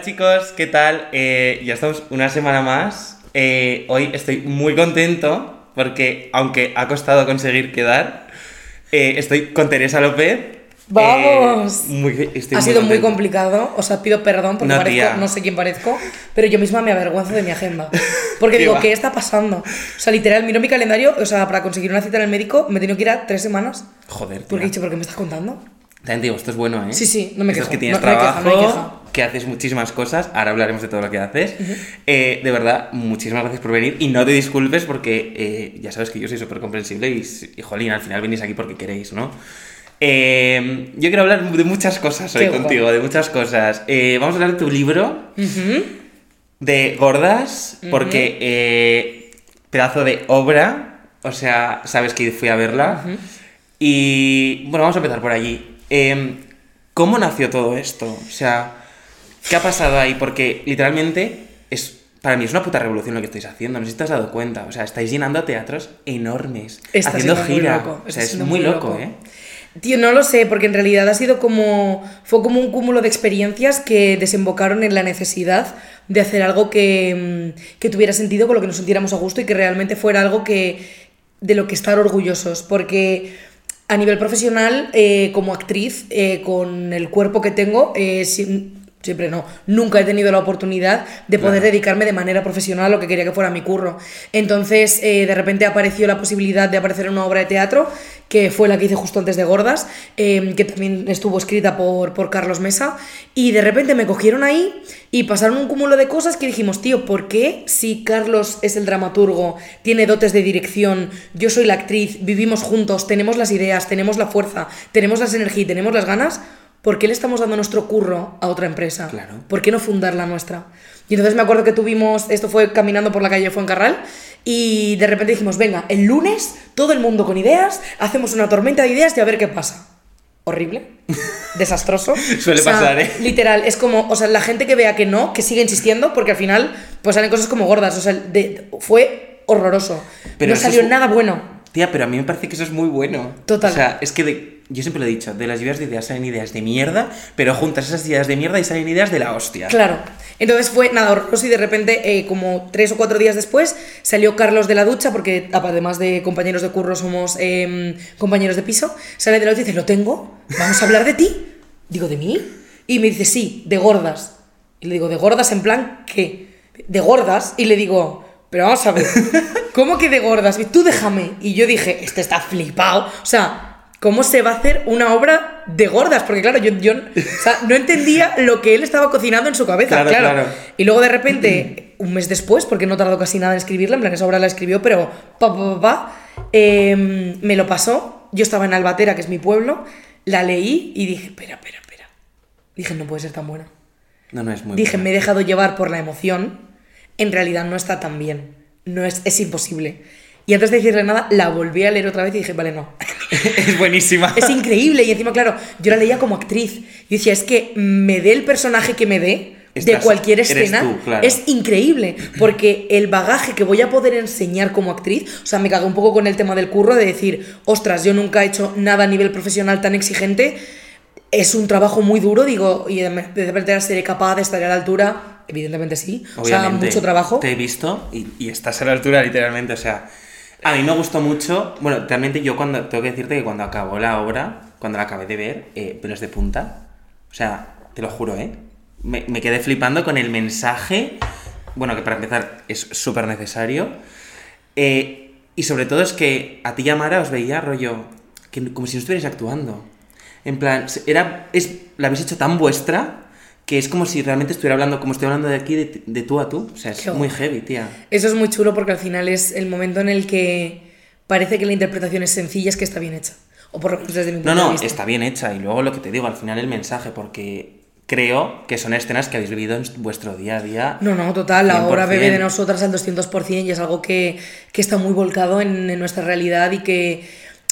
Hola chicos, ¿qué tal? Eh, ya estamos una semana más. Eh, hoy estoy muy contento porque, aunque ha costado conseguir quedar, eh, estoy con Teresa López. ¡Vamos! Eh, muy- ha sido muy contento. complicado, o sea, pido perdón porque No, parezco- tía. no sé quién parezco, pero yo misma me avergüenzo de mi agenda. Porque ¿Qué digo, va? ¿qué está pasando? O sea, literal, miro mi calendario, o sea, para conseguir una cita en el médico me he tenido que ir a tres semanas. Joder, Porque he tía. dicho, ¿pero qué me estás contando? También te digo, esto es bueno, ¿eh? Sí, sí, no me Esto es quejo. que tienes No- no hay queja, trabajo, no que haces muchísimas cosas. Ahora hablaremos de todo lo que haces. Eh, de verdad, muchísimas gracias por venir. Y no te disculpes porque eh, ya sabes que yo soy súper comprensible y, jolín, al final venís aquí porque queréis, ¿no? Eh, yo quiero hablar de muchas cosas hoy Qué contigo, de muchas cosas. Vamos a hablar de tu libro, de Gordas, porque pedazo de obra, o sea, sabes que fui a verla. Y bueno, vamos a empezar por allí. Eh, ¿Cómo nació todo esto? O sea, ¿qué ha pasado ahí? Porque literalmente es... Para mí es una puta revolución lo que estáis haciendo, no sé si te has dado cuenta. O sea, estáis llenando teatros enormes, Está haciendo siendo muy gira. loco, o sea, es muy loco, loco. ¿eh? Tío, no lo sé, porque en realidad ha sido como. Fue como un cúmulo de experiencias que desembocaron en la necesidad de hacer algo que, mm, que tuviera sentido, con lo que nos sintiéramos a gusto y que realmente fuera algo que. de lo que estar orgullosos. Porque a nivel profesional, eh, como actriz, eh, con el cuerpo que tengo, eh, sin- Siempre no. Nunca he tenido la oportunidad de poder Claro. dedicarme de manera profesional a lo que quería que fuera mi curro. Entonces, eh, de repente apareció la posibilidad de aparecer en una obra de teatro, que fue la que hice justo antes de Gordas, eh, que también estuvo escrita por, por Carlos Mesa. Y de repente me cogieron ahí y pasaron un cúmulo de cosas que dijimos, tío, ¿por qué si Carlos es el dramaturgo, tiene dotes de dirección, yo soy la actriz, vivimos juntos, tenemos las ideas, tenemos la fuerza, tenemos las energías tenemos las ganas? ¿Por qué le estamos dando nuestro curro a otra empresa? Claro. ¿Por qué no fundar la nuestra? Y entonces me acuerdo que tuvimos, esto fue caminando por la calle de Fuencarral, y de repente dijimos, venga, el lunes, todo el mundo con ideas, hacemos una tormenta de ideas y a ver qué pasa. Horrible, desastroso. Suele O sea, pasar, ¿eh? Literal, es como, o sea, la gente que vea que no, que sigue insistiendo, porque al final, pues salen cosas como gordas, o sea, de- fue horroroso. Pero no salió es- nada bueno. Tía, pero a mí me parece que eso es muy bueno. Total. O sea, es que de- yo siempre lo he dicho, de las lluvias de ideas salen ideas de mierda, pero juntas esas ideas de mierda y salen ideas de la hostia. Claro. Entonces fue nada horroroso y de repente, eh, como tres o cuatro días después, salió Carlos de la ducha, porque además de compañeros de curro somos em, compañeros de piso, sale de la ducha y dice, lo tengo, vamos a hablar de ti. Digo, ¿de mí? Y me dice, sí, de gordas. Y le digo, ¿de gordas en plan qué? De gordas. Y le digo, pero vamos a ver, ¿cómo que de gordas? Y tú déjame. Y yo dije, este está flipado. O sea, ¿cómo se va a hacer una obra de gordas? Porque claro, yo, yo o sea, no entendía lo que él estaba cocinando en su cabeza. Claro, Claro, claro. Y luego de repente, un mes después, porque no tardó casi nada en escribirla, en plan, esa obra la escribió, pero pa, pa, pa, pa, em, me lo pasó. Yo estaba en Albatera, que es mi pueblo, la leí y dije, espera, espera, espera. Dije, no puede ser tan buena. No, no es muy Dije, buena. me he dejado llevar por la emoción. En realidad no está tan bien. No es, es imposible. Y antes de decirle nada, la volví a leer otra vez y dije, vale, no. es buenísima. Es increíble. Y encima, claro, yo la leía como actriz. Yo decía, es que me dé el personaje que me dé de Estás- cualquier escena. tú, claro. Es increíble. Porque el bagaje que voy a poder enseñar como actriz, o sea, me cagué un poco con el tema del curro de decir, ostras, yo nunca he hecho nada a nivel profesional tan exigente. Es un trabajo muy duro, digo, y de repente seré capaz de estar a la altura. Evidentemente sí. O sea, mucho trabajo. Te he visto y, y estás a la altura, literalmente. O sea, a mí me gustó mucho. Bueno, realmente yo cuando. Tengo que decirte que cuando acabó la obra, cuando la acabé de ver, eh, pelos de punta. O sea, te lo juro, ¿eh? Me, quedé flipando con el mensaje. Bueno, que para empezar es súper necesario. Eh, y sobre todo es que a ti y a Mara os veía rollo. Que, como si no estuvierais actuando. En plan, era, es, la habéis hecho tan vuestra que es como si realmente estuviera hablando, como estoy hablando de aquí, de, de tú a tú. O sea, es Qué muy heavy, tía. Eso es muy chulo porque al final es el momento en el que parece que la interpretación es sencilla, es que está bien hecha. O por lo menos desde mi punto No, de no, vista. está bien hecha. Y luego lo que te digo, al final el mensaje, porque creo que son escenas que habéis vivido en vuestro día a día. No, no, total, la obra 100%. bebe de nosotras al 200% y es algo que, que está muy volcado en, en nuestra realidad y que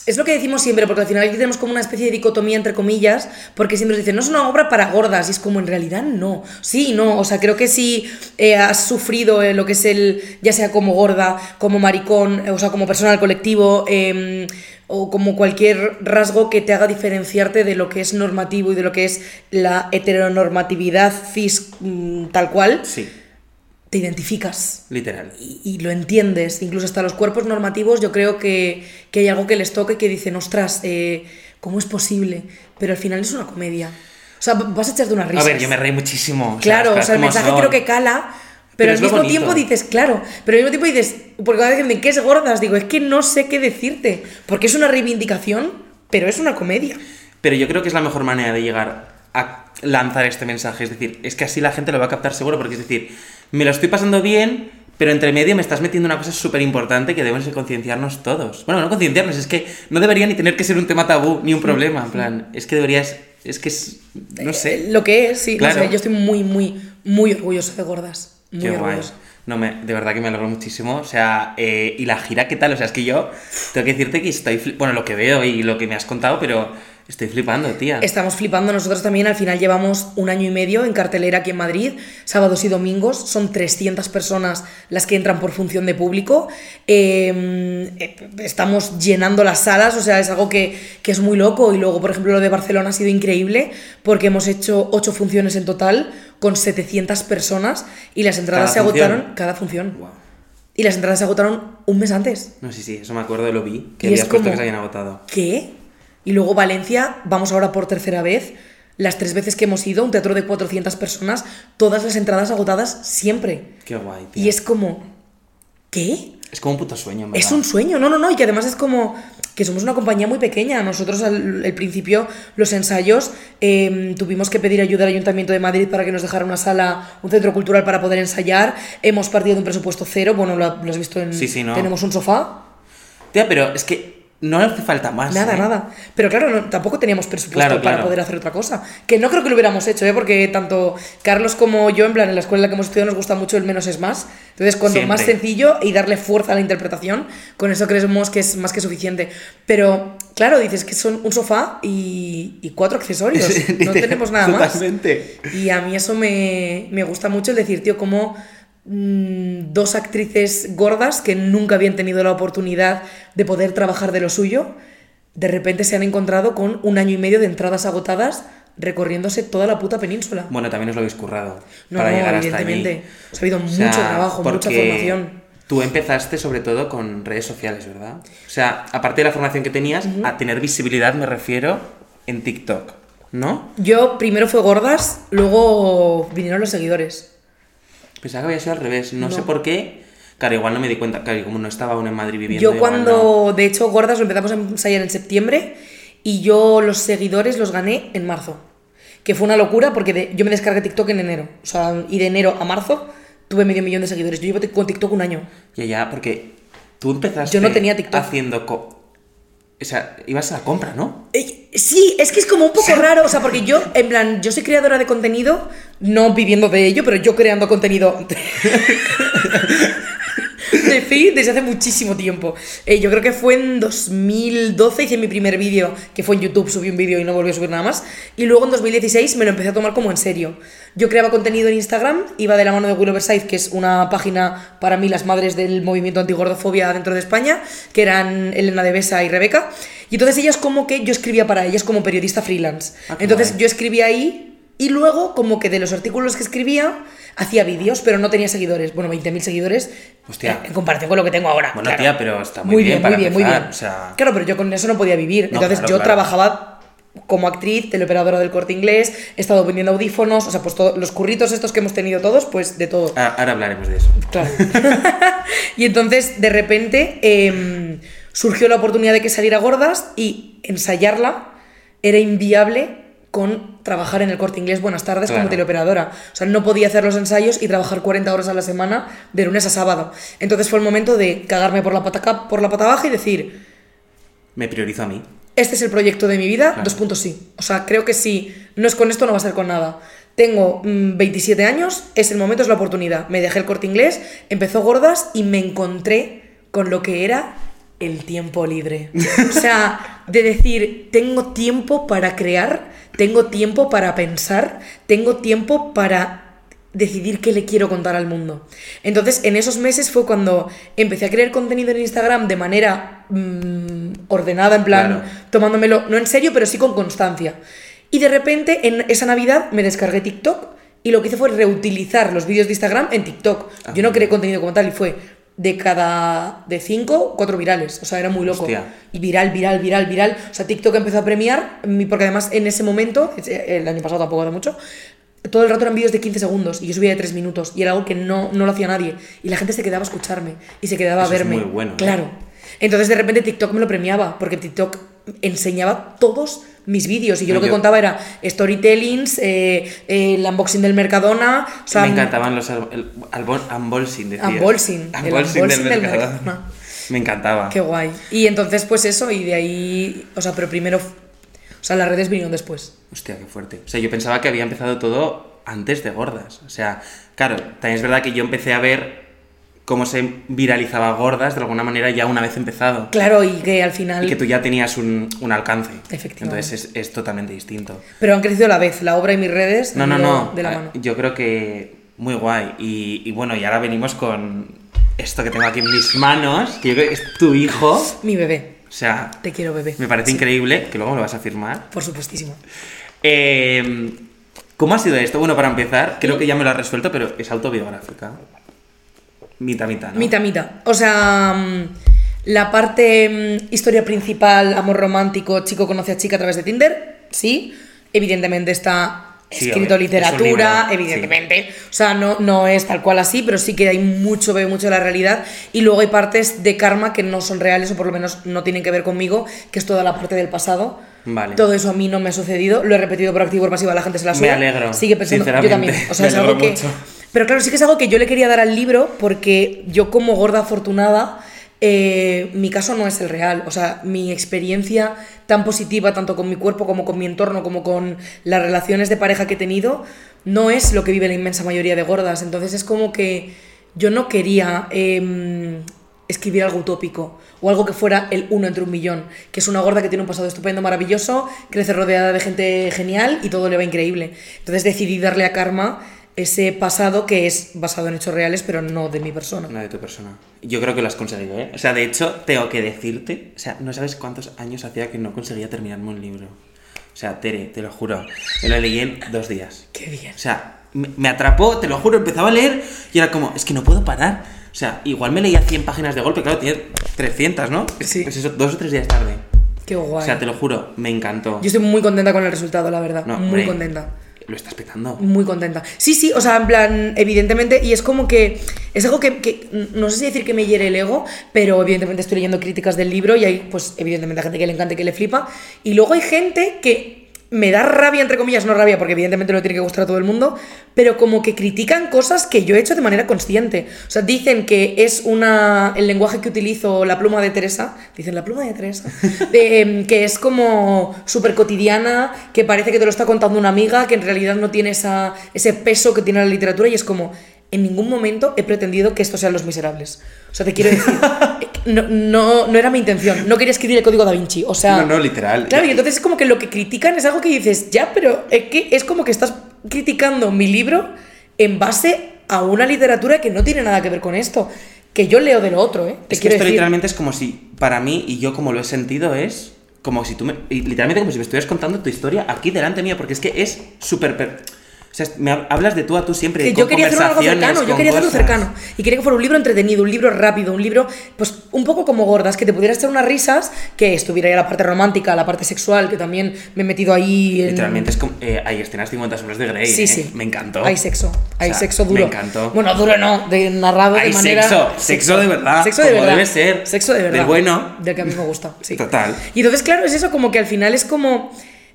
es lo que decimos siempre, porque al final aquí tenemos como una especie de dicotomía entre comillas, porque siempre nos dicen, no es una obra para gordas, y es como en realidad no. Sí, no, o sea, creo que si eh, has sufrido eh, lo que es el, ya sea como gorda, como maricón, eh, o sea, como persona del colectivo, em, o como cualquier rasgo que te haga diferenciarte de lo que es normativo y de lo que es la heteronormatividad cis mm, tal cual, Sí, te identificas literal. y, y lo entiendes. Incluso hasta los cuerpos normativos, yo creo que, que hay algo que les toque que dicen, ostras, eh, ¿cómo es posible? Pero al final es una comedia. O sea, vas a echarte una A risa. ver, yo me reí muchísimo. o sea, Claro, o sea, el mensaje creo que cala, pero, Pero al mismo tiempo dices, claro, pero al mismo tiempo dices, porque cada vez que me ¿qué es gordas? Digo, es que no sé qué decirte, porque es una reivindicación, pero es una comedia. Pero yo creo que es la mejor manera de llegar a lanzar este mensaje. Es decir, es que así la gente lo va a captar seguro, porque es decir, me lo estoy pasando bien, pero entre medio me estás metiendo una cosa súper importante que debemos de concienciarnos todos. Bueno, no concienciarnos, es que no debería ni tener que ser un tema tabú ni un problema. En plan, es que deberías. Es que es. No sé. Eh, Lo que es, sí, no Claro. sé, yo estoy muy, muy, muy orgullosa de gordas. Muy Qué guay. orgullosa. No, me, de verdad que me alegro muchísimo. O sea, eh, y la gira, ¿qué tal? O sea, es que yo tengo que decirte que estoy. Bueno, lo que veo y lo que me has contado, pero estoy flipando, tía. Estamos flipando, nosotros también al final llevamos un año y medio en cartelera aquí en Madrid, sábados y domingos, son 300 personas las que entran por función de público, Eh, eh, estamos llenando las salas, o sea, es algo que, que es muy loco y luego, por ejemplo, lo de Barcelona ha sido increíble porque hemos hecho 8 funciones en total con 700 personas y las entradas ¿Cada se función? agotaron cada función. Y las entradas se agotaron un mes antes. No, sí, sí, eso me acuerdo, lo vi. Que Y habías como- que se habían agotado. ¿Qué? Y luego Valencia, vamos ahora por tercera vez. Las tres veces que hemos ido, un teatro de 400 personas, todas las entradas agotadas siempre. Qué guay, tío. Y es como, ¿qué? Es como un puto sueño, en Es verdad. un sueño, no, no, no, y que además es como que somos una compañía muy pequeña. Nosotros al, al principio, los ensayos, eh, tuvimos que pedir ayuda al Ayuntamiento de Madrid para que nos dejara una sala, un centro cultural para poder ensayar. Hemos partido de un presupuesto cero, bueno, lo, lo has visto en... Sí, sí, no. Tenemos un sofá, Tía, pero es que no hace falta más. Nada, ¿eh? nada. Pero claro, no- tampoco teníamos presupuesto Claro, para claro. poder hacer otra cosa. Que no creo que lo hubiéramos hecho, ¿eh? porque tanto Carlos como yo, en plan, en la escuela en la que hemos estudiado, nos gusta mucho el menos es más. Entonces, cuanto Siempre. más sencillo y darle fuerza a la interpretación, con eso creemos que es más que suficiente. Pero, claro, dices que son un sofá y, y cuatro accesorios. No tenemos nada más. Totalmente. Y a mí eso me, me gusta mucho el decir, tío, como mm, dos actrices gordas que nunca habían tenido la oportunidad de poder trabajar de lo suyo, de repente se han encontrado con un año y medio de entradas agotadas recorriéndose toda la puta península. Bueno, también os lo habéis currado. No, para no, llegar hasta allí. evidentemente. O sea, ha habido O sea, mucho trabajo, mucha formación. Tú empezaste sobre todo con redes sociales, ¿verdad? O sea, aparte de la formación que tenías, a tener visibilidad me refiero en TikTok, ¿no? Yo primero fue gordas, luego vinieron los seguidores. Pensaba que había sido al revés, no, No. sé por qué. Claro, igual no me di cuenta, claro, como no estaba aún en Madrid viviendo. Yo cuando, de hecho, Gordas lo empezamos a ensayar en septiembre y yo los seguidores los gané en marzo. Que fue una locura porque de- yo me descargué TikTok en enero. O sea, y de enero a marzo tuve medio millón de seguidores. Yo llevo con TikTok un año. Ya, ya, porque tú empezaste Yo no tenía TikTok. haciendo... O sea, ibas a la compra, ¿no? Eh, Sí, es que es como un poco raro, o sea, porque yo, en plan, yo soy creadora de contenido, no viviendo de ello, pero yo creando contenido de feed desde hace muchísimo tiempo. Eh, yo creo que fue en 2012 hice mi primer vídeo, que fue en YouTube, subí un vídeo y no volví a subir nada más. Y luego en 2016 me lo empecé a tomar como en serio. Yo creaba contenido en Instagram, iba de la mano de Willow Verside, que es una página para mí las madres del movimiento antigordofobia dentro de España, que eran Elena de Besa y Rebeca. Y entonces ellas como que yo escribía para ellas como periodista freelance. Ah, entonces guay. yo escribía ahí y luego como que de los artículos que escribía hacía vídeos, pero no tenía seguidores. Bueno, 20.000 seguidores Hostia. en comparación con lo que tengo ahora. Bueno, claro. tía, pero está muy, bien, para muy bien, muy bien. O sea, Claro, pero yo con eso no podía vivir. No, Entonces claro, yo claro. trabajaba como actriz, teleoperadora del corte inglés, he estado vendiendo audífonos, o sea, pues todos los curritos estos que hemos tenido todos, pues de todo. ahora ahora hablaremos de eso. Claro. y entonces, de repente, em, surgió la oportunidad de que saliera gordas y ensayarla era inviable con trabajar en el corte inglés buenas tardes como teleoperadora. O sea, no podía hacer los ensayos y trabajar 40 horas a la semana de lunes a sábado. Entonces fue el momento de cagarme por la pata, por la pata baja y decir, Me priorizo a mí. este es el proyecto de mi vida, Claro. dos puntos sí. O sea, creo que si no es con esto, no va a ser con nada. Tengo mm, 27 años, es el momento, es la oportunidad. Me dejé el corte inglés, empezó gordas y me encontré con lo que era el tiempo libre. O sea, de decir, tengo tiempo para crear, tengo tiempo para pensar, tengo tiempo para decidir qué le quiero contar al mundo. Entonces, en esos meses fue cuando empecé a crear contenido en Instagram de manera mm, ordenada, en plan, Claro. tomándomelo, no en serio, pero sí con constancia. Y de repente, en esa Navidad, me descargué TikTok y lo que hice fue reutilizar los vídeos de Instagram en TikTok. Ah, Yo no muy creé contenido como tal y fue de cada de cinco, cuatro virales. O sea, era muy loco. Hostia. Y viral, viral, viral, viral. O sea, TikTok empezó a premiar, mi- porque además en ese momento, el año pasado tampoco hace mucho, todo el rato eran vídeos de 15 segundos y yo subía de 3 minutos y era algo que no, no lo hacía nadie. Y la gente se quedaba a escucharme y se quedaba Eso a es verme. muy bueno, ¿eh? Claro. Entonces de repente TikTok me lo premiaba, porque TikTok enseñaba todos mis vídeos y yo No, lo que yo- contaba era storytellings, eh, eh, el unboxing del Mercadona, o sea, me encantaban los el, unboxing, decías. Unboxing, el Unboxing unboxing del del Mercadona. Mercadona. Me encantaba. Qué guay. Y entonces, pues eso, y de ahí. O sea, pero primero. O sea, las redes vinieron después. Hostia, qué fuerte. O sea, yo pensaba que había empezado todo antes de gordas. O sea, claro, también es verdad que yo empecé a ver cómo se viralizaba gordas de alguna manera ya una vez empezado. Claro, y que al final. Y que tú ya tenías un, un alcance. Efectivamente. Entonces es, es totalmente distinto. Pero han crecido a la vez, la obra y mis redes. No, no, no. De la Ah, mano. Yo creo que muy guay. Y, y bueno, y ahora venimos con esto que tengo aquí en mis manos, que yo creo que es tu hijo. Mi bebé. O sea, Te quiero, bebé. me parece increíble, que luego me lo vas a firmar. Por supuestísimo. Eh, ¿Cómo ha sido esto? Bueno, para empezar, creo que ya me lo has resuelto, pero es autobiográfica. Mitad, mitad, ¿no? Mitad, mitad. O sea, mm, la parte mm, historia principal, amor romántico, chico conoce a chica a través de Tinder, sí. Evidentemente está Sí, escrito obvio, es un literatura, libro, evidentemente. O sea, no, no es tal cual así, pero sí que hay mucho, veo mucho de la realidad. Y luego hay partes de karma que no son reales o por lo menos no tienen que ver conmigo, que es toda la parte del pasado. Vale. Todo eso a mí no me ha sucedido, lo he repetido por activo o por pasiva, la gente se la Me sube. alegro, Sigue pensando, yo también. O sea, me es algo que. mucho. Pero claro, sí que es algo que yo le quería dar al libro porque yo como gorda afortunada, eh, mi caso no es el real. O sea, mi experiencia tan positiva, tanto con mi cuerpo como con mi entorno, como con las relaciones de pareja que he tenido, no es lo que vive la inmensa mayoría de gordas. Entonces es como que yo no quería em, escribir algo utópico o algo que fuera el uno entre un millón, que es una gorda que tiene un pasado estupendo, maravilloso, crece rodeada de gente genial y todo le va increíble. Entonces decidí darle a Karma ese pasado que es basado en hechos reales, pero no de mi persona. No de tu persona. Yo creo que lo has conseguido, ¿eh? O sea, de hecho, tengo que decirte, o sea, no sabes cuántos años hacía que no conseguía terminarme un libro. O sea, Tere, te lo juro, me lo leí en dos días. Qué bien. O sea, me, me atrapó, te lo juro, empezaba a leer y era como, es que no puedo parar. O sea, igual me leía 100 páginas de golpe, claro, tiene 300, ¿no? Sí. Pues eso, dos o tres días tarde. Qué guay. O sea, te lo juro, me encantó. Yo estoy muy contenta con el resultado, la verdad. No, muy hombre, contenta. Lo estás petando. Muy contenta. Sí, sí, o sea, en plan, evidentemente, y es como que es algo que, que no sé si decir que me hiere el ego, pero evidentemente estoy leyendo críticas del libro y hay, pues, evidentemente, gente que le encanta y que le flipa. Y luego hay gente que me da rabia, entre comillas, no rabia, porque evidentemente no tiene que gustar a todo el mundo, pero como que critican cosas que yo he hecho de manera consciente. O sea, dicen que es una. el lenguaje que utilizo, la pluma de Teresa, dicen la pluma de Teresa, de, em, que es como súper cotidiana, que parece que te lo está contando una amiga, que en realidad no tiene esa, ese peso que tiene la literatura y es como. En ningún momento he pretendido que estos sean los miserables. O sea, te quiero decir, no, no, no era mi intención. No quería escribir el código da Vinci. O sea, No, no, literal. Claro, y entonces es como que lo que critican es algo que dices, ya, pero es que es como que estás criticando mi libro en base a una literatura que no tiene nada que ver con esto. Que yo leo de lo otro, ¿eh? Te Es que esto decir. literalmente es como si, para mí, y yo como lo he sentido, es como si tú me. Literalmente como si me estuvieras contando tu historia aquí delante mío, porque es que es súper. per- sea, me hab- hablas de tú a tú siempre. Que con yo quería algo conversaciones, cercano, yo quería hacerlo cercano. Y quería que fuera un libro entretenido, un libro rápido, un libro, pues, un poco como gordas, que te pudieras echar unas risas, que estuviera ya la parte romántica, la parte sexual, que también me he metido ahí en... Literalmente es como. eh, hay escenas 50 sombras de Grey. Sí, ¿eh? sí. Me encantó. Hay sexo, hay O sea, sexo duro. Me encantó. Bueno, duro no, de narrado de Hay manera. sexo, sexo de verdad, Sexo de como verdad. debe ser. Sexo de verdad. Del bueno. Del que a mí me gusta, sí. Total. Y entonces, claro, es eso, como que al final es como.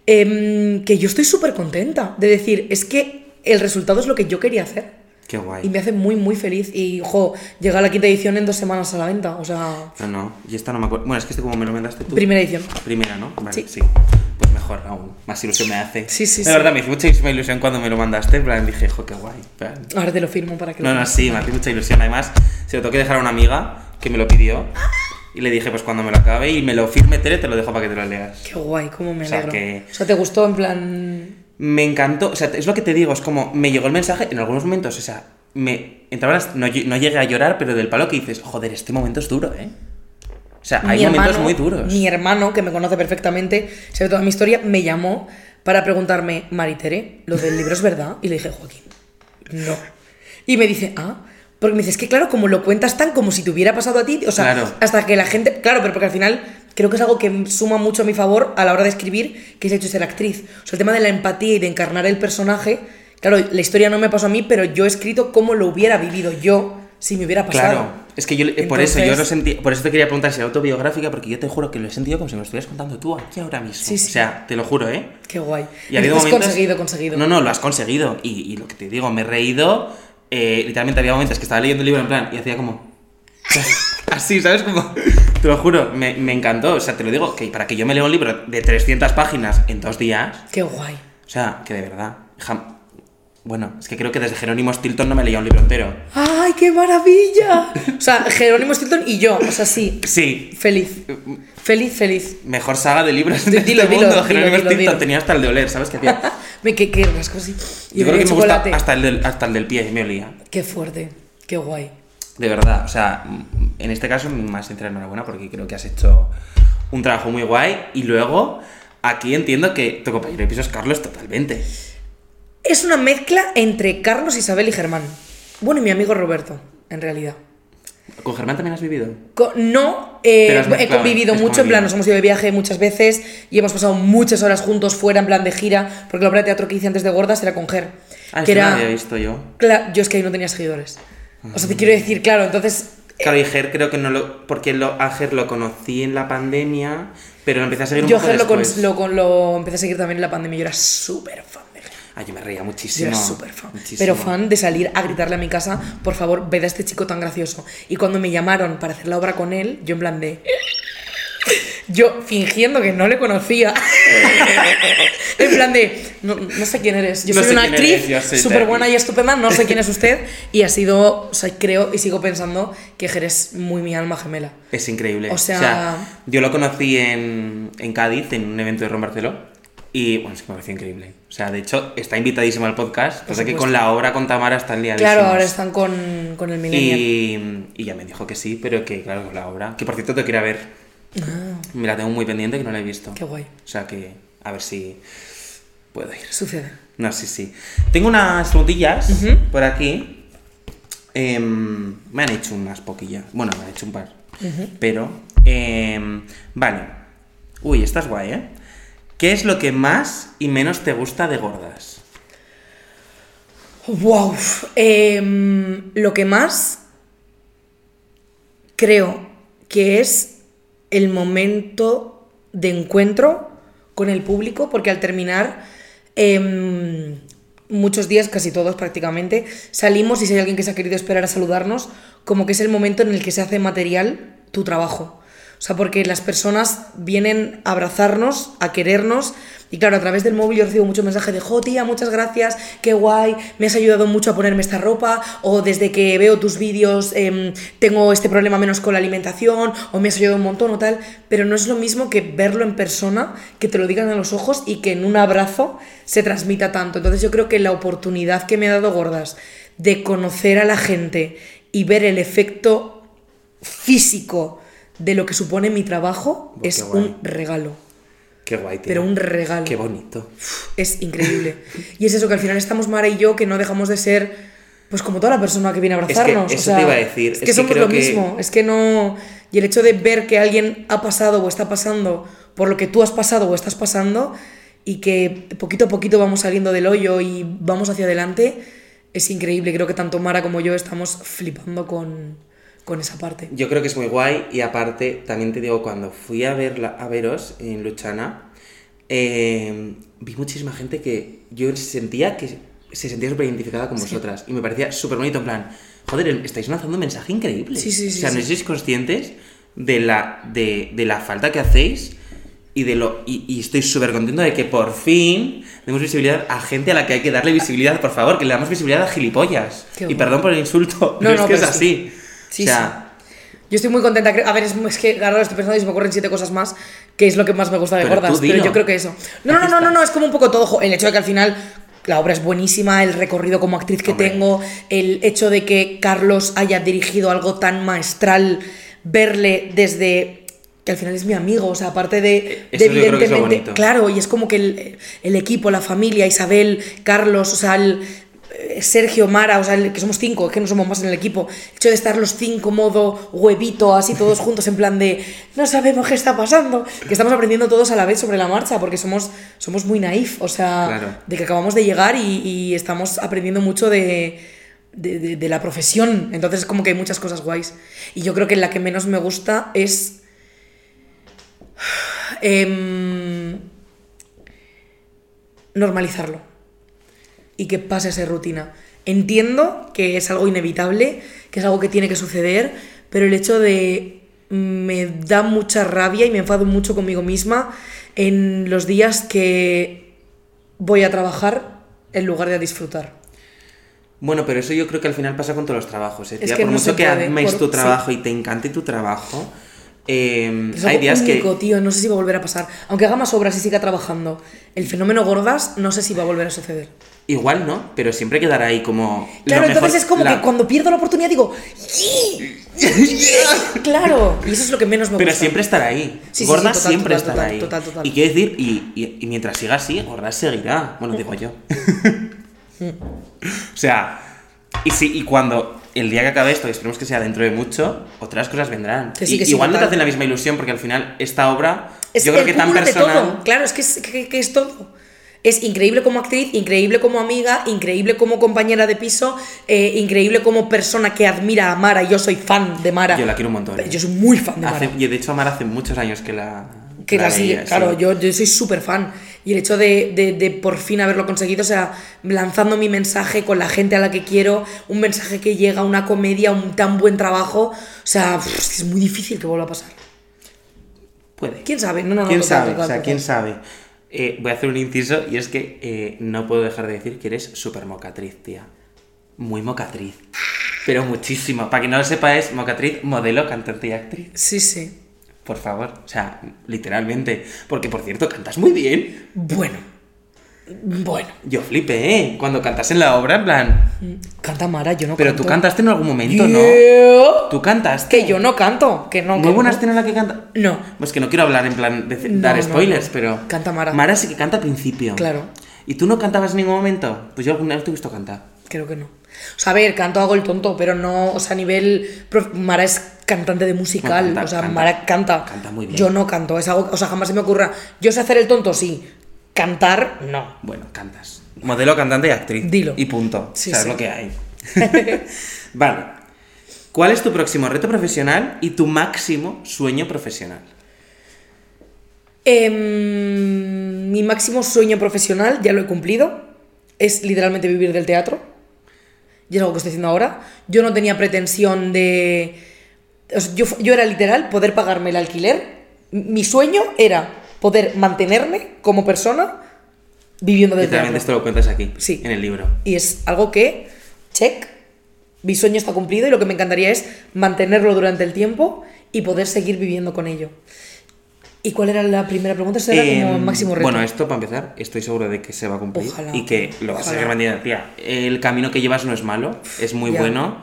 Em, que yo estoy súper contenta de decir, es que el resultado es lo que yo quería hacer. Qué guay. Y me hace muy, muy feliz. Y, ojo, llega la quinta edición en dos semanas a la venta. O sea, No, no, y esta no me acuerdo. Bueno, es que este como me lo mandaste tú. primera edición. Primera, ¿no? Vale, Sí. sí. Pues mejor aún. Más ilusión me hace. Sí, sí, De sí. verdad, me hizo muchísima ilusión cuando me lo mandaste. En plan, dije, jo, qué guay. Plan, Ahora te lo firmo para que lo No, no, tengas. sí, me hace mucha ilusión. Además, se lo tengo que dejar a una amiga que me lo pidió. Y le dije, pues cuando me lo acabe y me lo firme Tere, te lo dejo para que te lo leas. Qué guay, cómo me O sea, alegro. que- O sea, ¿te gustó en plan...? Me encantó, o sea, es lo que te digo, es como, me llegó el mensaje en algunos momentos, o sea, me entraba las- no, no llegué a llorar, pero del palo que dices, joder, este momento es duro, ¿eh? O sea, hay mi momentos hermano, muy duros. Mi hermano, que me conoce perfectamente, sabe toda mi historia, me llamó para preguntarme, Maritere, ¿lo del libro es verdad? Y le dije, Joaquín, no. Y me dice, ah, porque me dice, es que claro, como lo cuentas tan como si te hubiera pasado a ti, o sea, Claro. hasta que la gente, claro, pero porque al final creo que es algo que suma mucho a mi favor a la hora de escribir, que es el hecho de ser actriz. O sea, el tema de la empatía y de encarnar el personaje, claro, la historia no me pasó a mí, pero yo he escrito cómo lo hubiera vivido yo si me hubiera pasado. Claro, es que yo, por eso yo lo sentí, por eso te quería preguntar si era autobiográfica, porque yo te juro que lo he sentido como si me lo estuvieras contando tú aquí ahora mismo. Sí, sí. O sea, te lo juro, ¿eh? Qué guay. Y ha habido momentos... conseguido, conseguido. No, no, lo has conseguido. Y, y lo que te digo, me he reído. Eh, literalmente había momentos que estaba leyendo el libro en plan y hacía como... Así, ¿sabes? Como... Te lo juro, me, me encantó. O sea, te lo digo, que para que yo me lea un libro de 300 páginas en dos días... Qué guay. O sea, que de verdad... jam- Bueno, es que creo que desde Jerónimo Stilton no me leía un libro entero. ¡Ay, qué maravilla! O sea, Jerónimo Stilton y yo, o sea, sí. Sí, Feliz. Feliz, feliz. mejor saga de libros de este dilo, mundo. dilo, Jerónimo Stilton tenía hasta el de oler, ¿sabes? qué hacía? Me que qué rasco así. Y Yo creo que me gusta hasta el, del, hasta el del pie, me olía. Qué fuerte. Qué guay. De verdad, o sea, en este caso, más sincera enhorabuena porque creo que has hecho un trabajo muy guay. Y luego, aquí entiendo que tu compañero de piso es Carlos totalmente. Es una mezcla entre Carlos, Isabel y Germán. Bueno, y mi amigo Roberto, en realidad. ¿Con Germán también has vivido? No, eh, he convivido mucho, en plan, nos hemos ido de viaje muchas veces y hemos pasado muchas horas juntos fuera, en plan de gira, porque la obra de teatro que hice antes de Gordas era con Ger. Ah, que eso no era, había visto yo. Yo es que ahí no tenía seguidores. O sea, te quiero decir, claro, entonces Claro, y Ger creo que no lo... Porque lo, a Ger lo conocí en la pandemia, pero lo empecé a seguir un yo poco Ger lo, empecé a seguir también en la pandemia, yo era súper fan. Ay, yo me reía Yo muchísimo. era súper fan. muchísimo. Pero fan de salir a gritarle a mi casa, por favor, ved a este chico tan gracioso. Y cuando me llamaron para hacer la obra con él, yo en plan de... Yo fingiendo que no le conocía. en plan de, no, no sé quién eres. Yo No soy una actriz eres, yo súper buena y estupenda, no sé quién es usted. Y ha sido, o sea, creo y sigo pensando que Ger es muy mi alma gemela. Es increíble. O sea- yo lo conocí en, en Cádiz, en un evento de Ron Barceló. Y bueno, es que me pareció increíble. O sea, de hecho, está invitadísimo al podcast. Pasa que con la obra con Tamara están liadísimos. Claro, ahora están con, con el Millennial. y, y ya me dijo que sí, pero que claro, con la obra. Que por cierto te quiero ver. Ah, Me la tengo muy pendiente que no la he visto. qué guay. O sea que, a ver si puedo ir. Sucede. No, sí, sí. Tengo unas Ujú. por aquí. Em, me han hecho unas poquillas. Bueno, me han hecho un par. Pero, em, vale. Uy, esta es guay, ¿eh? ¿Qué es lo que más y menos te gusta de gordas? Wow. Em, lo que más creo que es el momento de encuentro con el público, porque al terminar, em, muchos días, casi todos prácticamente, salimos y si hay alguien que se ha querido esperar a saludarnos, como que es el momento en el que se hace material tu trabajo. O sea, porque las personas vienen a abrazarnos, a querernos. Y claro, a través del móvil yo recibo muchos mensajes de, jo, tía, muchas gracias, qué guay, me has ayudado mucho a ponerme esta ropa, o desde que veo tus vídeos em, tengo este problema menos con la alimentación, o me has ayudado un montón o tal. Pero no es lo mismo que verlo en persona, que te lo digan a los ojos y que en un abrazo se transmita tanto. Entonces yo creo que la oportunidad que me ha dado Gordas de conocer a la gente y ver el efecto físico de lo que supone mi trabajo es un regalo. Qué guay, tío. Pero un regalo. Qué bonito. Es increíble. Y es eso, que al final estamos Mara y yo, que no dejamos de ser, pues como toda la persona que viene a que abrazarnos. o eso sea, te iba a decir, Es es que que somos creo lo que- mismo. Es que no. Y el hecho de ver que alguien ha pasado o está pasando por lo que tú has pasado o estás pasando y que poquito a poquito vamos saliendo del hoyo y vamos hacia adelante, es increíble. Creo que tanto Mara como yo estamos flipando con, con esa parte. Yo creo que es muy guay y aparte, también te digo, cuando fui a, verla, a veros en Luchana, eh, vi muchísima gente que yo sentía que se sentía súper identificada con vosotras y me parecía súper bonito, en plan, joder, estáis lanzando un mensaje increíble. Sí, sí, sí, O sea, no sois conscientes de la, de, de la falta que hacéis y de lo y, y estoy súper contento de que por fin demos visibilidad a gente a la que hay que darle visibilidad, por favor, que le damos visibilidad a gilipollas. Qué y perdón por el insulto, No, pero no, es que es pero así. Sí, o sea, Yo Yo estoy muy contenta. A ver, es, es que ahora lo estoy pensando y se me ocurren siete cosas más, que es lo que más me gusta de Pero gordas. Pero yo creo que eso. No, no, no, no, no, es como un poco todo. El hecho de que al final la obra es buenísima, el recorrido como actriz que Hombre. tengo, el hecho de que Carlos haya dirigido algo tan maestral, verle desde. que al final es mi amigo, o sea, aparte de, evidentemente. Claro, y es como que el, el equipo, la familia, Isabel, Carlos, o sea, el, Sergio, Mara, o sea, que somos cinco, es que no somos más en el equipo. El hecho de estar los cinco modo huevito, así todos juntos, en plan de no sabemos qué está pasando, que estamos aprendiendo todos a la vez sobre la marcha, porque somos, somos muy naif, o sea, Claro. de que acabamos de llegar y, y estamos aprendiendo mucho de, de, de- de la profesión. Entonces, es como que hay muchas cosas guays. Y yo creo que la que menos me gusta es. em, normalizarlo y que pase a ser rutina. Entiendo que es algo inevitable, que es algo que tiene que suceder, pero el hecho de me da mucha rabia y me enfado mucho conmigo misma en los días que voy a trabajar en lugar de a disfrutar. Bueno, pero eso yo creo que al final pasa con todos los trabajos. ¿eh, Es que por no mucho que ames por- tu sí. trabajo y te encante tu trabajo, eh, Es hay días único, que... tío, no sé si va a volver a pasar. Aunque haga más obras y siga trabajando, el fenómeno gordas no sé si va a volver a suceder. Igual no, pero siempre quedará ahí como... Claro, mejor- entonces es como la- que cuando pierdo la oportunidad digo, claro, y eso es lo que menos me Pero gusta. siempre estará ahí. Sí, Gorda sí, total, siempre total, estará total, ahí. total, total. Y quiero decir, y, y- y mientras siga así, Gorda seguirá. Bueno, digo yo. o sea, y, sí, y cuando el día que acabe esto, y esperemos que sea dentro de mucho, otras cosas vendrán. Que sí, Y- que sí, igual no te hacen la misma ilusión, porque al final esta obra, Es yo creo que tan personal. todo. Claro, es que es, que- que es todo. Es increíble como actriz, increíble como amiga, increíble como compañera de piso, eh, increíble como persona que admira a Mara. Yo soy fan de Mara. Yo la quiero un montón. Yo soy muy fan de Hace, Mara. y de hecho, Amar hace muchos años que la. Que la sigue, claro, sí. yo, yo soy súper fan. Y el hecho de, de- de por fin haberlo conseguido, o sea, lanzando mi mensaje con la gente a la que quiero, un mensaje que llega, una comedia, un tan buen trabajo, o sea, es es muy difícil que vuelva a pasar. Puede. ¿Quién sabe? No, no, no, ¿Quién total, sabe? total, o sea. ¿quién sabe? Eh, voy a hacer un inciso y es que eh, no puedo dejar de decir que eres súper mocatriz, tía. Muy mocatriz. Pero muchísimo. Para que no lo sepáis, mocatriz, modelo, cantante y actriz. Sí, sí. Por favor. O sea, literalmente. Porque, por cierto, cantas muy bien. Bueno. Bueno. Yo flipé, ¿eh? Cuando cantas en la obra, en plan... Canta Mara, yo no Pero canto. tú cantaste en algún momento, ¿no? Tú cantaste. Que yo no canto, que no. ¿No que hubo una no. en la que canta? No. Pues que no quiero hablar en plan de No, dar spoilers, no. pero. Canta Mara. Mara sí que canta al principio. Claro. ¿Y tú no cantabas en ningún momento? Pues yo alguna vez te he visto cantar. Creo que no. O sea, a ver, canto hago el tonto, pero no, o sea, a nivel... Mara es cantante de musical, No, canta, o sea, canta. Mara canta. Canta muy bien. Yo no canto, es algo, o sea, jamás se me ocurra. Yo sé hacer el tonto, sí. Cantar, no. Bueno, cantas. Modelo, cantante y actriz. Dilo. Y punto. Sí, sabes sí. lo que hay. vale. ¿Cuál es tu próximo reto profesional y tu máximo sueño profesional? Em, mi máximo sueño profesional, ya lo he cumplido, es literalmente vivir del teatro. Y es algo que estoy haciendo ahora. Yo no tenía pretensión de... o sea, yo, yo era literal poder pagarme el alquiler. Mi sueño era poder mantenerme como persona viviendo del Literalmente esto lo cuentas aquí, Sí. en el libro. Y es algo que, check, mi sueño está cumplido y lo que me encantaría es mantenerlo durante el tiempo y poder seguir viviendo con ello. ¿Y cuál era la primera pregunta? Eso era como Em, máximo reto. Bueno, esto para empezar, estoy seguro de que se va a cumplir Ojalá. y que lo vas a Ojalá. seguir manteniendo. Tía, el camino que llevas no es malo, es muy Ya. bueno.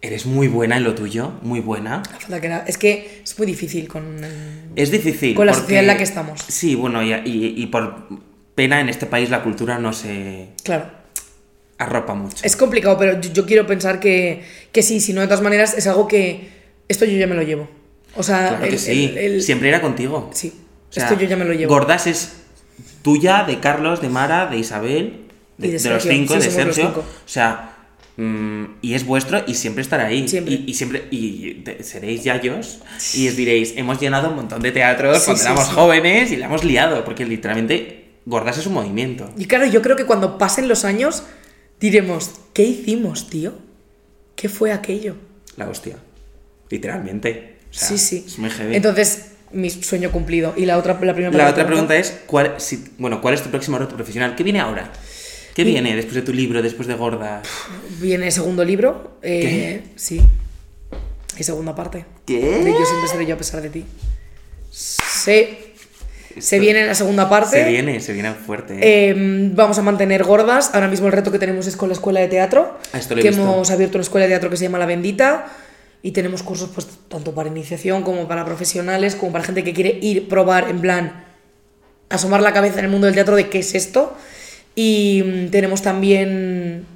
Eres muy buena en lo tuyo, muy buena. Que Es que es muy difícil con... Es difícil. Con la porque- sociedad en la que estamos. Sí, bueno, y, y- y por pena en este país la cultura no se Claro. arropa mucho. Es complicado, pero yo, yo quiero pensar que, que sí, si no, de todas maneras, es algo que... Esto yo ya me lo llevo. O sea, claro que el- sí, el- el- siempre era contigo. Sí, O sea, esto yo ya me lo llevo. Gordas es tuya, de Carlos, de Mara, de Isabel, de, de de los cinco, sí, de Sergio. O sea, y es vuestro y siempre estará ahí. Siempre. Y, y siempre y te- seréis yayos y os diréis, hemos llenado un montón de teatros Sí, cuando sí, éramos sí. jóvenes y la hemos liado, porque literalmente Gordas es un movimiento. Y claro, yo creo que cuando pasen los años diremos, ¿qué hicimos, tío? ¿Qué fue aquello? La hostia. Literalmente. O sea, sí, sí. Es muy heavy. Entonces, mi sueño cumplido. Y la otra, la primera La otra pregunta es, ¿cuál, si- bueno, ¿cuál es tu próximo reto profesional? ¿Qué viene ahora? ¿Qué viene después de tu libro, después de Gordas? Viene segundo libro. eh, Sí. Hay segunda parte. ¿Qué? De Yo siempre seré yo a pesar de ti. Sí. Se viene la segunda parte. Se viene, se viene fuerte. ¿eh? Eh, vamos a mantener gordas. Ahora mismo el reto que tenemos es con la escuela de teatro. Ah, esto lo he que visto. hemos abierto una escuela de teatro que se llama La Bendita. Y tenemos cursos pues tanto para iniciación como para profesionales, como para gente que quiere ir, probar, en plan, asomar la cabeza en el mundo del teatro de qué es esto. Y mm, tenemos también,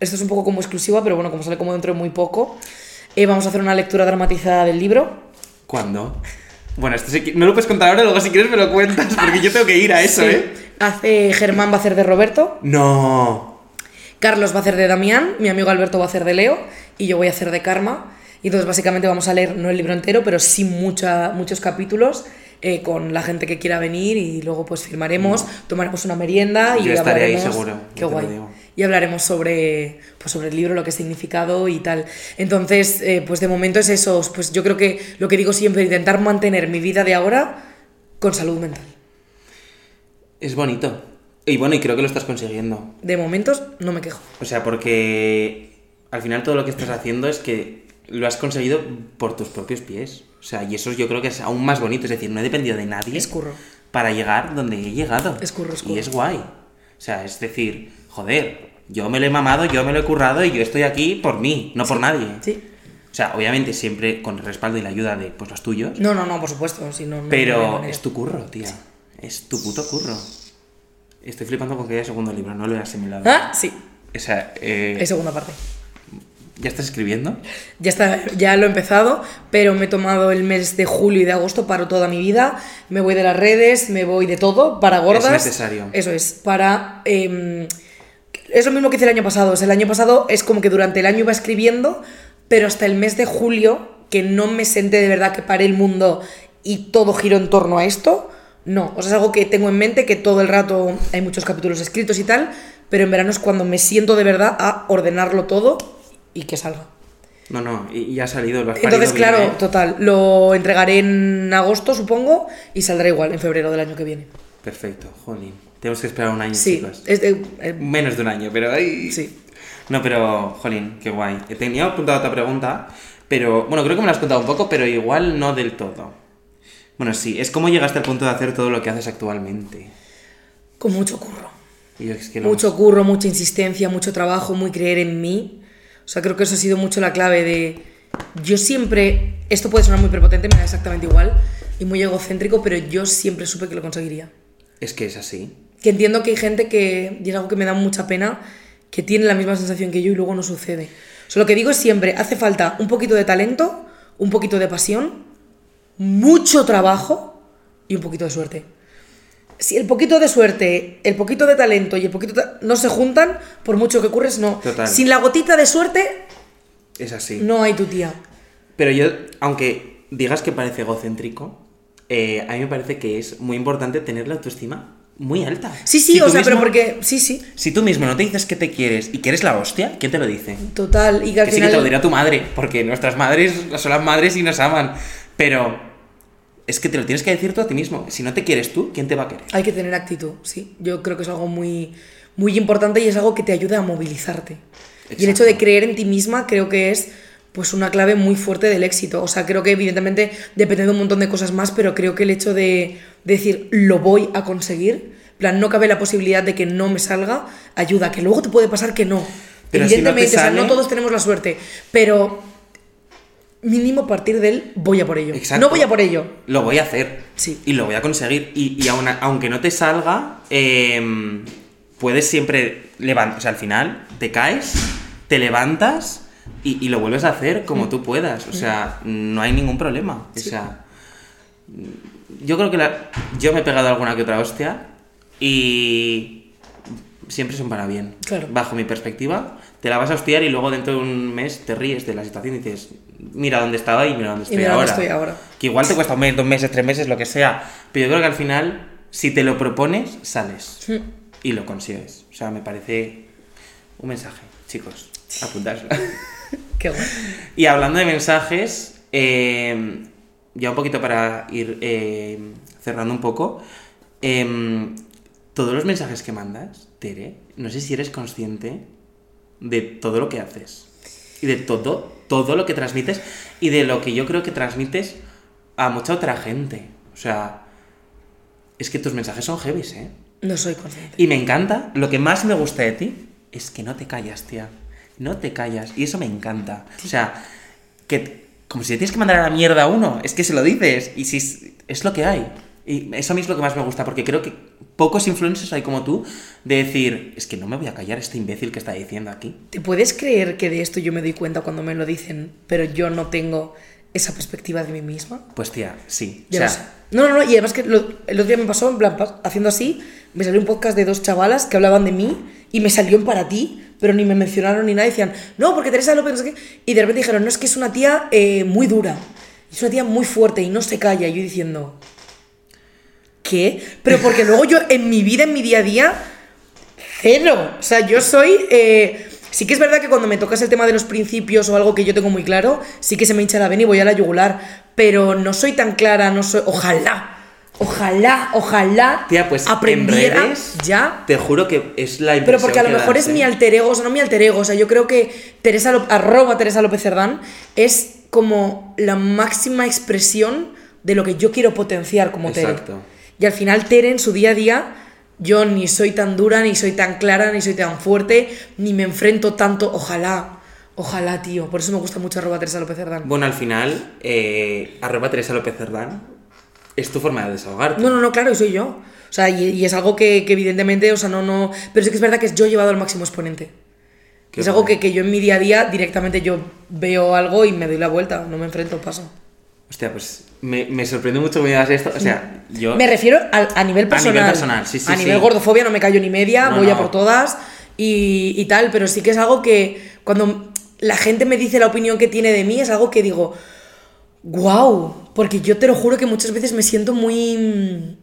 esto es un poco como exclusiva, pero bueno, como sale como dentro de muy poco, eh, vamos a hacer una lectura dramatizada del libro. ¿Cuándo? Bueno, esto sí que- no lo puedes contar ahora, luego si quieres me lo cuentas, porque yo tengo que ir a eso, Sí. ¿eh? Hace Germán va a hacer de Roberto, No. Carlos va a hacer de Damián, mi amigo Alberto va a hacer de Leo y yo voy a hacer de Karma. Y entonces básicamente vamos a leer no el libro entero, pero sí mucha, muchos capítulos eh, con la gente que quiera venir y luego pues firmaremos, tomaremos una merienda y Yo estaré ahí hablaremos- seguro, Qué guay. Y hablaremos sobre, pues, sobre el libro, lo que ha significado y tal. Entonces, eh, pues de momento es eso. Pues yo creo que lo que digo siempre, intentar mantener mi vida de ahora con salud mental. Es bonito. Y bueno, y creo que lo estás consiguiendo. De momentos no me quejo. O sea, porque al final todo lo que estás haciendo es que lo has conseguido por tus propios pies. O sea, y eso yo creo que es aún más bonito. Es decir, no he dependido de nadie Es curro. para llegar donde he llegado. Es curro, es Y es guay. O sea, es decir, joder, yo me lo he mamado, yo me lo he currado y yo estoy aquí por mí, no por nadie. Sí. O sea, obviamente siempre con el respaldo y la ayuda de pues, los tuyos. No, no, no, por supuesto. Si no, Pero es tu curro, tía. Es tu puto curro. Estoy flipando con que haya segundo libro, no lo he asimilado. Ah, sí. O sea, eh, Hay segunda parte. ¿Ya estás escribiendo? Ya está, ya lo he empezado, pero me he tomado el mes de julio y de agosto para toda mi vida. Me voy de las redes, me voy de todo para gordas. necesario. Eso es, para. eh, es lo mismo que hice el año pasado. O sea, el año pasado es como que durante el año iba escribiendo, pero hasta el mes de julio, que no me senté de verdad que paré el mundo y todo giró en torno a esto. No, o sea, es algo que tengo en mente, que todo el rato hay muchos capítulos escritos y tal, pero en verano es cuando me siento de verdad a ordenarlo todo y que salga. No, no, y, y ha salido. Lo has Entonces, bien, claro, ¿eh? total, lo entregaré en agosto, supongo, y saldrá igual en febrero del año que viene. Perfecto, jolín. Tenemos que esperar un año, Sí, chicos. es de- eh, Menos de un año, pero ahí. sí. No, pero, jolín, qué guay. Tenía apuntado otra pregunta, pero. Bueno, creo que me la has contado un poco, pero igual no del todo. Bueno, sí, es cómo llegaste al punto de hacer todo lo que haces actualmente. Con mucho curro. Y es que lo- Mucho curro, mucha insistencia, mucho trabajo, muy creer en mí. O sea, creo que eso ha sido mucho la clave de... Yo siempre... Esto puede sonar muy prepotente, me da exactamente igual, y muy egocéntrico, pero yo siempre supe que lo conseguiría. Es que es así. Que entiendo que hay gente que, y es algo que me da mucha pena, que tiene la misma sensación que yo y luego no sucede. O sea, lo que digo es siempre, hace falta un poquito de talento, un poquito de pasión, mucho trabajo y un poquito de suerte. Si el poquito de suerte, el poquito de talento y el poquito de- no se juntan, por mucho que curres, no. Total. Sin la gotita de suerte, Es así. no hay tu tía. Pero yo, aunque digas que parece egocéntrico, eh, a mí me parece que es muy importante tener la autoestima muy alta. Sí, sí, Si o sea, pero mismo- porque... Sí, sí, Si tú mismo no te dices que te quieres y que eres la hostia, ¿quién te lo dice? total. Y que al Que sí que final... te lo dirá tu madre, porque nuestras madres son las madres y nos aman. Pero es que te lo tienes que decir tú a ti mismo. Si no te quieres tú, ¿quién te va a querer? Hay que tener actitud, sí. Yo creo que es algo muy, muy importante y es algo que te ayuda a movilizarte. Y el hecho de creer en ti misma creo que es pues una clave muy fuerte del éxito. O sea, creo que evidentemente depende de un montón de cosas más, pero creo que el hecho de, de decir lo voy a conseguir, plan, no cabe la posibilidad de que no me salga, ayuda, que luego te puede pasar que no. Pero si no evidentemente, o sea, sale- no todos tenemos la suerte, pero mínimo partir del voy a por ello. Exacto. No voy a por ello. Lo voy a hacer. Sí. Y lo voy a conseguir. Y, y aun- aunque no te salga, em, puedes siempre levantar. O sea, al final te caes, te levantas y, y lo vuelves a hacer como tú puedas. O sea, no hay ningún problema. O sea, yo creo que la- yo me he pegado alguna que otra hostia y siempre son para bien. Claro. Bajo mi perspectiva, te la vas a hostiar y luego dentro de un mes te ríes de la situación y dices, mira dónde estaba y mira dónde estoy, mira dónde ahora. estoy ahora. Que igual te cuesta un mes, dos meses, tres meses, lo que sea. Pero yo creo que al final, si te lo propones, sales. Mm. Y lo consigues. O sea, me parece un mensaje, chicos. Apuntárselo. Qué guay. y hablando de mensajes, eh, ya un poquito para ir eh, cerrando un poco. em, todos los mensajes que mandas, Tere, no sé si eres consciente de todo lo que haces. y de todo, todo lo que transmites y de lo que yo creo que transmites a mucha otra gente. O sea, es que tus mensajes son heavies, ¿eh? No soy consciente. Y me encanta, lo que más me gusta de ti es que no te callas, tía. No te callas. Y eso me encanta. O sea, que como si te tienes que mandar a la mierda a uno, es que se lo dices. Y si es, es lo que hay. Y eso a mí es lo que más me gusta, porque creo que pocos influencers hay como tú de decir, es que no me voy a callar este imbécil que está diciendo aquí. ¿Te puedes creer que de esto yo me doy cuenta cuando me lo dicen, pero yo no tengo esa perspectiva de mí misma? Pues tía, sí. O Ya sea, sé. No, no, no, y además que lo- el otro día me pasó, en plan, haciendo así, me salió un podcast de dos chavalas que hablaban de mí y me salió en para ti, pero ni me mencionaron ni nada, decían, no, porque Teresa López, no sé qué, y de repente dijeron, no, es que es una tía eh, muy dura, es una tía muy fuerte y no se calla, y yo diciendo, ¿qué? Pero porque luego yo en mi vida, en mi día a día, cero, o sea, yo soy... eh, Sí que es verdad que cuando me tocas el tema de los principios o algo que yo tengo muy claro, sí que se me hincha la vena y voy a la yugular. Pero no soy tan clara, no soy. Ojalá, ojalá, ojalá tía, pues aprendiera en redes, ya. te juro que es la Pero impresión porque a lo mejor das, es ¿eh? mi alter ego, o sea, no mi alter ego. O sea, yo creo que Teresa Ló- arroba Teresa López Cerdán es como la máxima expresión de lo que yo quiero potenciar como Tere. Exacto. Y al final Tere en su día a día, yo ni soy tan dura, ni soy tan clara, ni soy tan fuerte, ni me enfrento tanto. Ojalá, ojalá, tío. Por eso me gusta mucho arroba Teresa López Cerdán. Bueno, al final, eh, arroba Teresa López Cerdán es tu forma de desahogarte. No, no, no, claro, y soy yo. O sea, y, y es algo que, que evidentemente, o sea, no, no. Pero sí que es verdad que es yo llevado al máximo exponente. Qué es algo que, que yo en mi día a día directamente yo veo algo y me doy la vuelta, no me enfrento, paso. Hostia, pues me, me sorprende mucho que me digas esto. O sea, yo. Me refiero a, nivel personal. nivel personal, sí, sí, A nivel sí. gordofobia no me callo ni media, No, voy a por todas y, y tal, pero sí que es algo que cuando la gente me dice la opinión que tiene de mí, es algo que digo, wow, porque yo te lo juro que muchas veces me siento muy, mm,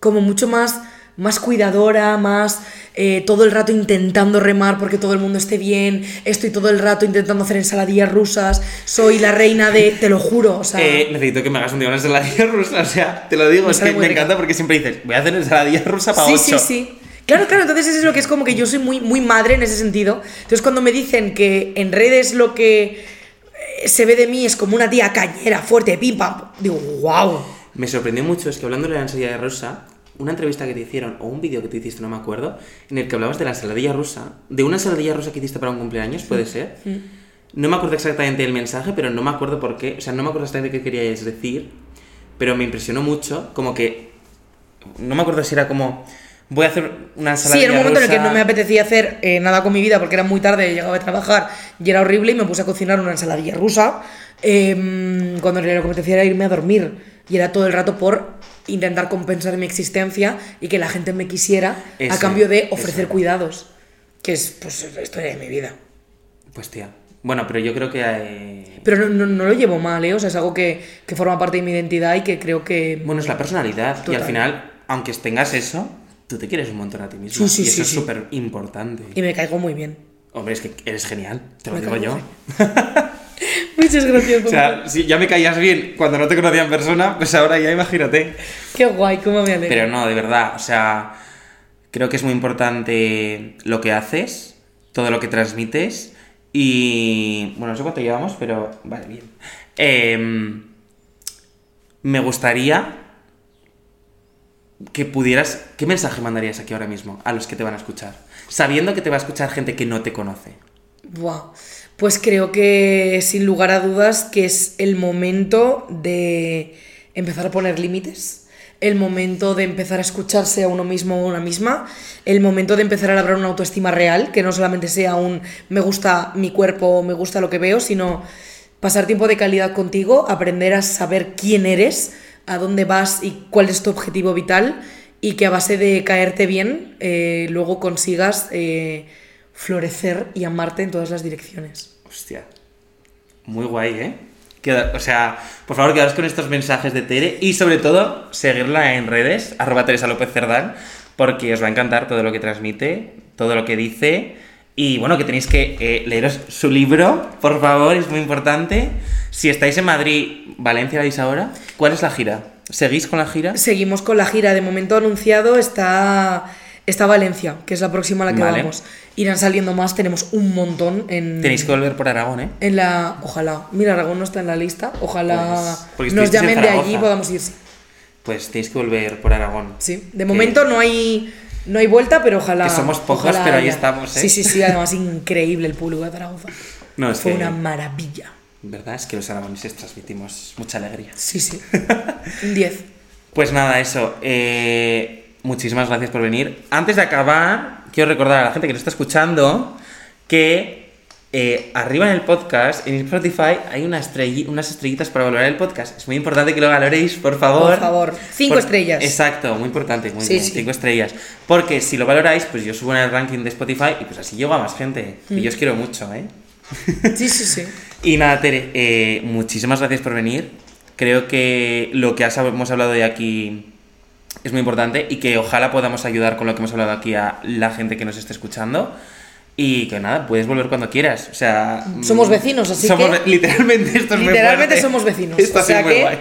como mucho más, más cuidadora, más eh, todo el rato intentando remar porque todo el mundo esté bien, estoy todo el rato intentando hacer ensaladillas rusas, soy la reina de, te lo juro, o sea... Eh, necesito que me hagas un día una ensaladilla rusa. O sea, te lo digo, Me es que me rica. encanta porque siempre dices, voy a hacer ensaladilla rusa para Sí, ocho. sí, sí. Claro, claro, entonces eso es lo que es como que yo soy muy, muy madre en ese sentido. Entonces cuando me dicen que en redes lo que eh, se ve de mí es como una tía cañera, fuerte, pim pam, digo, wow. Me sorprendió mucho, es que hablando de la ensaladilla rusa, una entrevista que te hicieron, o un vídeo que te hiciste, no me acuerdo, en el que hablabas de la ensaladilla rusa, de una ensaladilla rusa que hiciste para un cumpleaños, puede ser. No me acuerdo exactamente el mensaje, pero no me acuerdo por qué, o sea, no me acuerdo exactamente qué queríais decir, pero me impresionó mucho, como que, no me acuerdo si era como, voy a hacer una ensaladilla Sí, en un momento en el que no me apetecía hacer eh, nada con mi vida porque era muy tarde, llegaba a trabajar y era horrible y me puse a cocinar una ensaladilla rusa em, cuando me apetecía era irme a dormir y era todo el rato por intentar compensar mi existencia y que la gente me quisiera a cambio de ofrecer eso. cuidados, que es pues la historia de mi vida. Pues tía, bueno, pero yo creo que... eh, Pero no, no- no lo llevo mal, ¿eh? O sea, es algo que, que forma parte de mi identidad y que creo que... Bueno, es la personalidad. Y Total. al final, aunque tengas eso, tú te quieres un montón a ti mismo. Sí, sí, y sí, eso es sí. súper importante. Y me caigo muy bien. Hombre, es que eres genial, te lo Me digo caigo yo. Muchas gracias, O sea, si ya me caías bien cuando no te conocía en persona, pues ahora ya imagínate. Qué guay, cómo me alegro. Pero no, de verdad, o sea, creo que es muy importante lo que haces, todo lo que transmites y... Bueno, no sé cuánto llevamos, pero vale, bien. Em, me gustaría que pudieras... ¿Qué mensaje mandarías aquí ahora mismo a los que te van a escuchar? Sabiendo que te va a escuchar gente que no te conoce. Buah. Pues creo que sin lugar a dudas que es el momento de empezar a poner límites, el momento de empezar a escucharse a uno mismo o una misma, el momento de empezar a labrar una autoestima real, que no solamente sea un me gusta mi cuerpo me gusta lo que veo, sino pasar tiempo de calidad contigo, aprender a saber quién eres, a dónde vas y cuál es tu objetivo vital y que a base de caerte bien eh, luego consigas eh, florecer y amarte en todas las direcciones. Hostia. Muy guay, ¿eh? Queda- o sea, por favor, quedaos con estos mensajes de Tere y sobre todo seguirla en redes, arroba Teresa López Cerdán, porque os va a encantar todo lo que transmite, todo lo que dice. Y bueno, que tenéis que eh, leeros su libro, por favor, es muy importante. Si estáis en Madrid, Valencia vais ahora, ¿cuál es la gira? ¿Seguís con la gira? Seguimos con la gira, de momento anunciado está Está Valencia, que es la próxima a la que Vale. vamos. Irán saliendo más, tenemos un montón en. Tenéis que volver por Aragón, ¿eh? En la. Ojalá. Mira, Aragón no está en la lista. Ojalá Pues, nos llamen de allí y podamos ir. Sí. Pues tenéis que volver por Aragón. Sí. De momento no hay. No hay vuelta, pero ojalá. Que somos pocos, ojalá pero ahí estamos, ¿eh? Sí, sí, sí. Además, increíble el público de Zaragoza. No, es Fue que- una maravilla. ¿Verdad? Es que los aragoneses transmitimos mucha alegría. Sí, sí. Un 10. Pues nada, eso. eh, muchísimas gracias por venir. Antes de acabar, quiero recordar a la gente que nos está escuchando que eh, arriba en el podcast, en Spotify, hay una unas estrellitas para valorar el podcast. Es muy importante que lo valoréis, por favor. Por favor. Cinco estrellas. Exacto, muy importante, muy Sí, bien. sí. Cinco estrellas. Porque si lo valoráis, pues yo subo en el ranking de Spotify y pues así llego a más gente. Mm. Y yo os quiero mucho, ¿eh? Sí, sí, sí. Y nada, Tere, eh, muchísimas gracias por venir. Creo que lo que has- hemos hablado de aquí es muy importante y que ojalá podamos ayudar con lo que hemos hablado aquí a la gente que nos esté escuchando. Y que nada, puedes volver cuando quieras. O sea. Somos mm, vecinos, así somos que- Literalmente, esto es Literalmente somos vecinos, Esto o sea muy que- guay.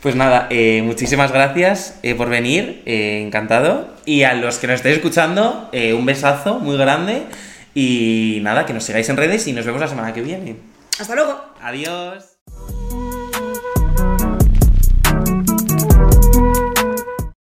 Pues nada, eh, muchísimas gracias eh, por venir, eh, encantado. Y a los que nos estéis escuchando, un besazo muy grande. Y nada, que nos sigáis en redes y nos vemos la semana que viene. Hasta luego. Adiós.